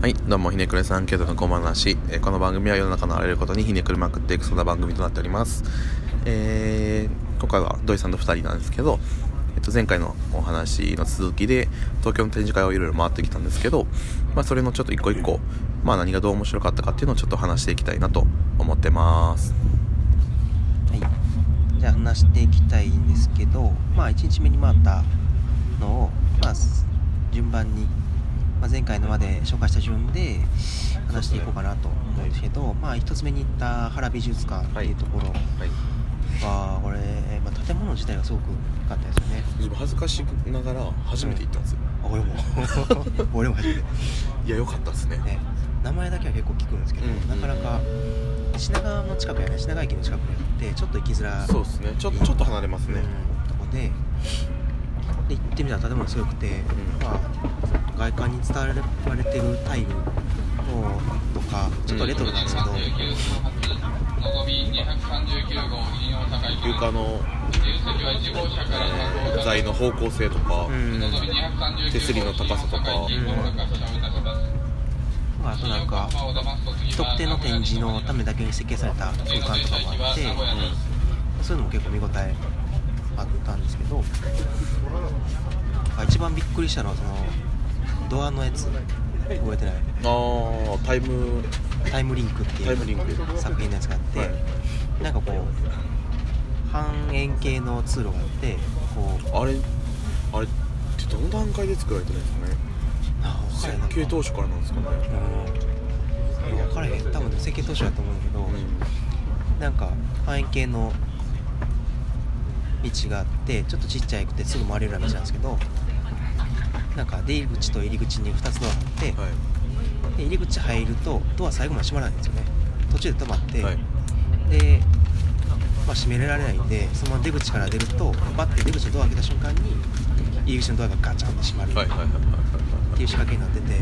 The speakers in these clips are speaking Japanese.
はい、どうも、ひねくれさん、けどの小話。えーこの番組は世の中のあらゆることにひねくれまくっていく、そんな番組となっております。えー、今回は土井さんと二人なんですけど、えっと、前回のお話の続きで、東京の展示会をいろいろ回ってきたんですけど、まあ、それのちょっと一個一個、まあ、何がどう面白かったかっていうのをちょっと話していきたいなと思ってます。はい、じゃあ話していきたいんですけど、まあ、1日目に回ったのを、まあ、順番に、まあ、前回のまで紹介した順で話していこうかなと思うんですけど、まあ、1つ目に行った原美術館っていうところはこれ、まあ、建物自体がすごく良かったですよね。恥ずかしながら初めて行ったんですよ。あ俺も 俺も初めて、いや、良かったですね。ね、名前だけは結構聞くんですけど、うんなかなか品川の近くやね品川駅の近くにあってちょっと行きづらそうですね。ちょちょっと離れますね。うんとこでで行ってみたら建物すごくて、ん。まあ、外観に伝われてるタイルのとかちょっとレトロなんですけど、床の、えー材の方向性とか、うん手すりの高さとか、あとなんか特定の展示のためだけに設計された空間とかもあって、そういうのも結構見応えあったんですけどあ一番びっくりしたのはそのドアのやつ。覚えてない？あータイム。タイムリンクっていう作品のやつがあって、はい。なんかこう半円形の通路があってこうあれあれってどの段階で作られてるんですかね？設計当初からなんですかね？分からへん。多分設計当初だと思うんだけど、なんか半円形の道があってちょっとちっちゃくてすぐ回れるような道なんですけどなんか出入り口と入り口に2つドアがあって、はい。で入り口入るとドア最後まで閉まらないんですよね。途中で止まって、はい。で、まあ、閉められないんでそのまま出口から出るとバッて出口のドア開けた瞬間に入り口のドアがガチャンって閉まる。っていう仕掛けになってて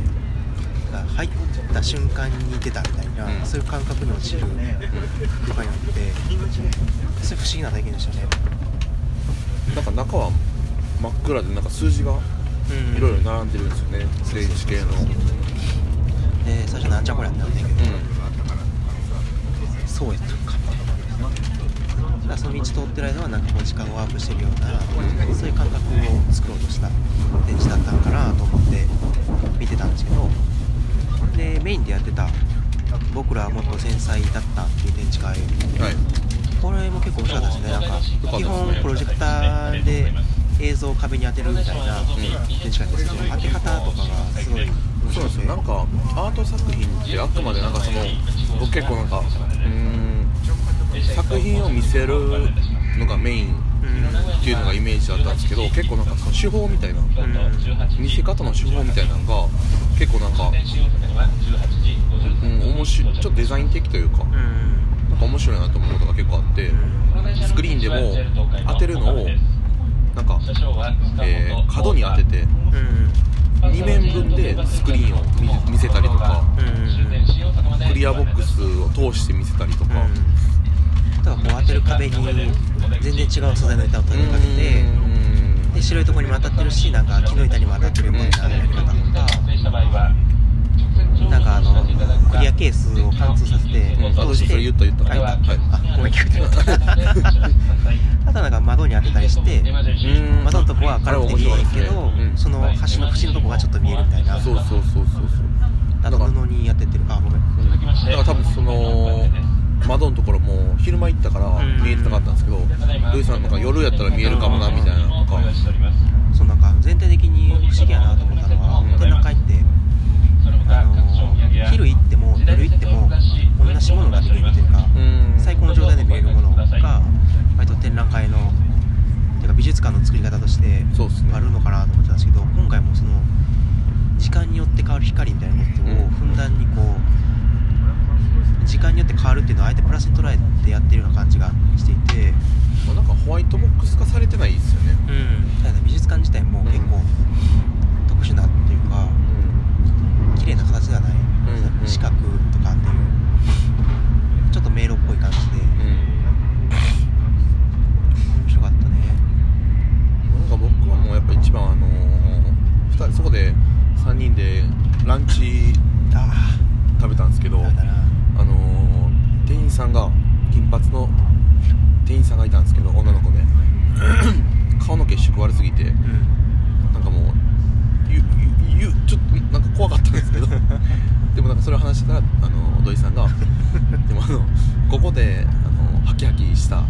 入った瞬間に出たみたいな、うん。そういう感覚に陥る空間になってそれ不思議な体験でしたねなんか中は真っ暗でなんか数字がうん。いろいろ並んでるんですよね。電子系の。で最初なんじゃこりゃってなってんけど、うそうやったんか。だその道通ってる間はなんかこう時間をワープしてるような、そういう感覚を作ろうとした展示だったんかなと思って見てたんですけど。でメインでやってた「僕らはもっと繊細だった」っていう展示会これも結構面白かったですね。なんか基本プロジェクターで映像を壁に当てるみたいな展示会ですけど当て方とかがすごい面そうなんですよなんかアート作品ってあくまでなんかその僕結構なんかうーん作品を見せるのがメインっていうのがイメージだったんですけど結構なんかその手法みたいな見せ方の手法みたいなのが結構なんか、うん、面白いちょっとデザイン的というか。うんか面白いなと思うことが結構あってスクリーンでも当てるのをなんか、えー角に当ててうん。2面分でスクリーンを見見せたりとかうんクリアボックスを通して見せたりとか、だからこう当てる壁に全然違う素材の板を立てかけてで白いところにも当たってるしなんか木の板にも当たってるみたいなやり方とかなんかあのクリアケースを貫通させてうん。通してそれ言った言ったあ言った。はい。あごめん聞こえてなかったあとなんか窓に当てたりしてうん窓のとこは軽くて見えへんけど、うん。その端の縁のとこがちょっと見えるみたいな。そうそうそうそうそう。あと布に当ててる。あごめん。だから多分その窓のところも昼間行ったからうん。見えてなかったんですけど土井さんなんか夜やったら見えるかもなみたいなのとかそうなんか全体的に不思議やなと思ったのは、うん。展覧会ってあの昼行っても夜行っても同じものが見れるというか、うん。最高の状態で見えるものが割と展覧会のていうか美術館の作り方としてあるのかなと思ってたんですけど今回もその時間によって変わる光みたいなことをふんだんにこう時間によって変わるっていうのをあえてプラスに捉えてやってるような感じがしていて。まあなんかホワイトボックス化されてないですよねうん、ただ美術館自体も結構特殊なっていうかスがない、んん、資格とかっていう。ちょっと迷路っぽい感じで、うん、面白かったね。なんか僕はもうやっぱ一番あのー、人そこで3人でランチ食べたんですけどあのー、店員さんが金髪の店員さんがいたんですけど女の子で。顔の血色悪すぎて、うん。なんか怖かったんですけど。でもなんかそれを話してたらあの土井さんが「でもあのここであのハキハキした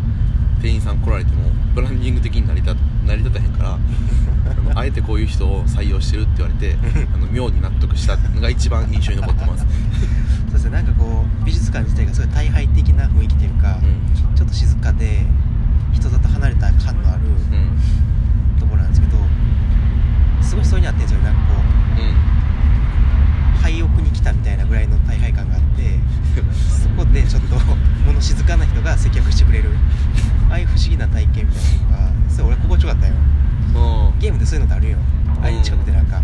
店員さん来られてもブランディング的になりた成り立たへんからあのあえてこういう人を採用してる」って言われてあの妙に納得したのが一番印象に残ってます。そうですね。なんかこう美術館自体がすごい大敗的な雰囲気というか、うん、ちょっと静かで人里離れた感のある、うん、ところなんですけどすごいそういうにあってるんですよなんかこう廃屋に来たみたいなぐらいの大敗感があって そこでちょっと 物静かな人が接客してくれる。ああいう不思議な体験みたいなのがそれ俺心地よかったよ。ゲームでそういうのってあるよ。ああいう近くでなんか。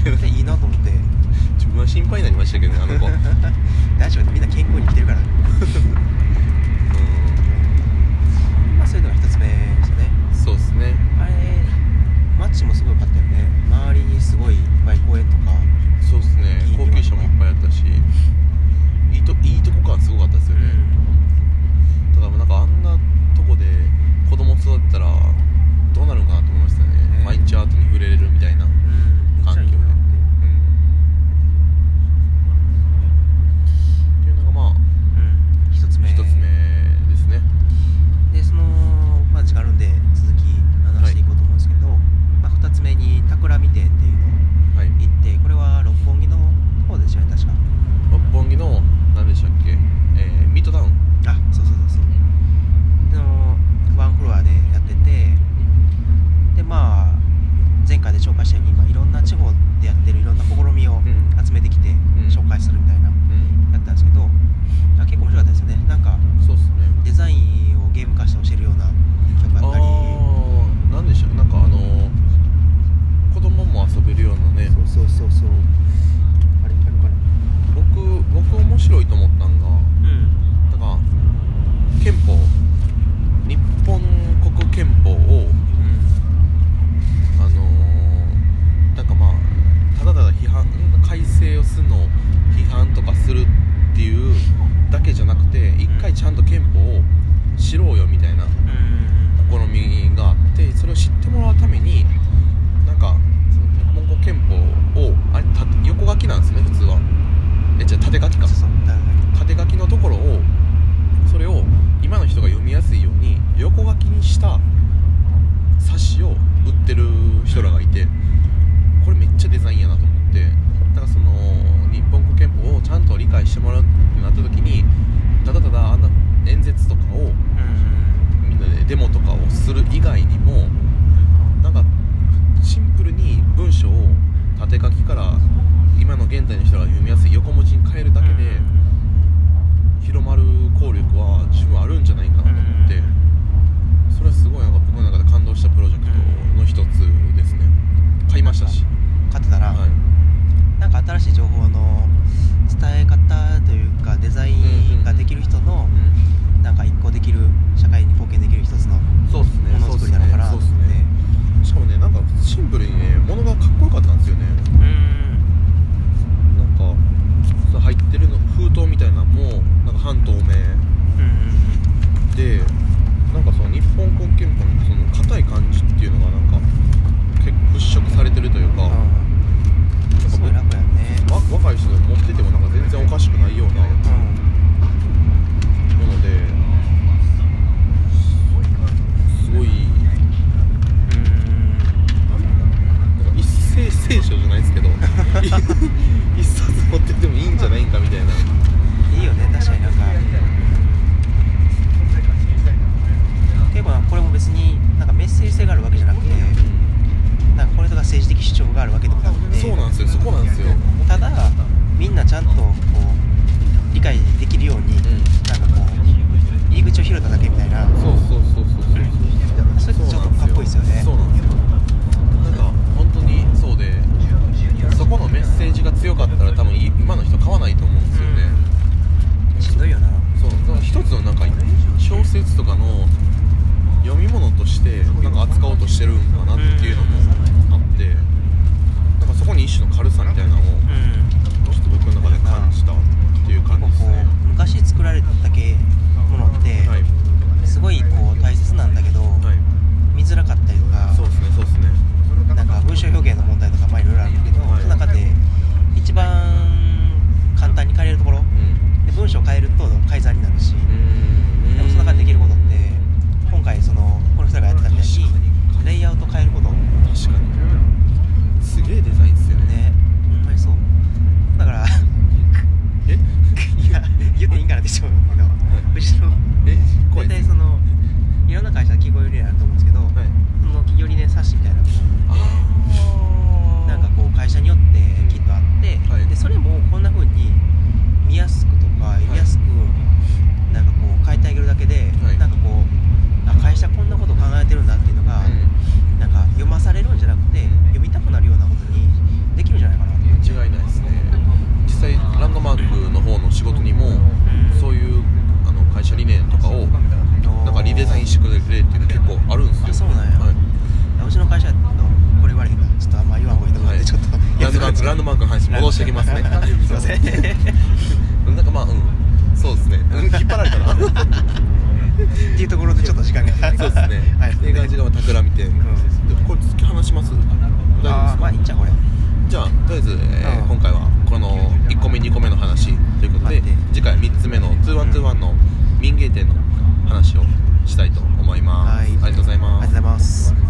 いいなと思って。自分は心配になりましたけどねあの子。大丈夫みんな健康に生きてるから。まあそういうのが一つ目ですよね。そうですね。あれマッチもすごかったよ。ンで紹介んなちゃんとこう理解できるように、うん、なんかこう入り口を広いだけみたいなそうそうそうそうそう。そうちょっとかっそうなんですよ。なんか本当にそうでそこのメッセージが強かったら多分今の人買わないと思うんですよね、うん、しんどいよな。そう。だから一つのなんか小説とかの読み物としてなんか扱おうとしてるんかなっていうのもあって、う、なんかそこに一種の軽さみたいなるようなことにできるん。じゃないかな間違いないですね実際ランドマークの方の仕事にもそういうあの会社理念とかをなん。かリデザインしてくれるっていうのは結構あるん。ですよそうなん。や、はい、うちの会社のこれ悪いちょっとあん。ま言わん。ほうがいいと思うん。で、ちょっとランドマークランドマークの話戻してきますねすいません。なん。かまあうん。そうですね引っ張られたなっていうところでちょっと時間がそうですね、はい、映画時間は企みて、うん、これ突き放します大丈夫ですか？まあいいんじゃんこれ。じゃあとりあえず、えー、今回はこの1個目2個目の話ということで次回3つ目の2121の民芸店の話をしたいと思います、はい、ありがとうございます。ありがとうございます。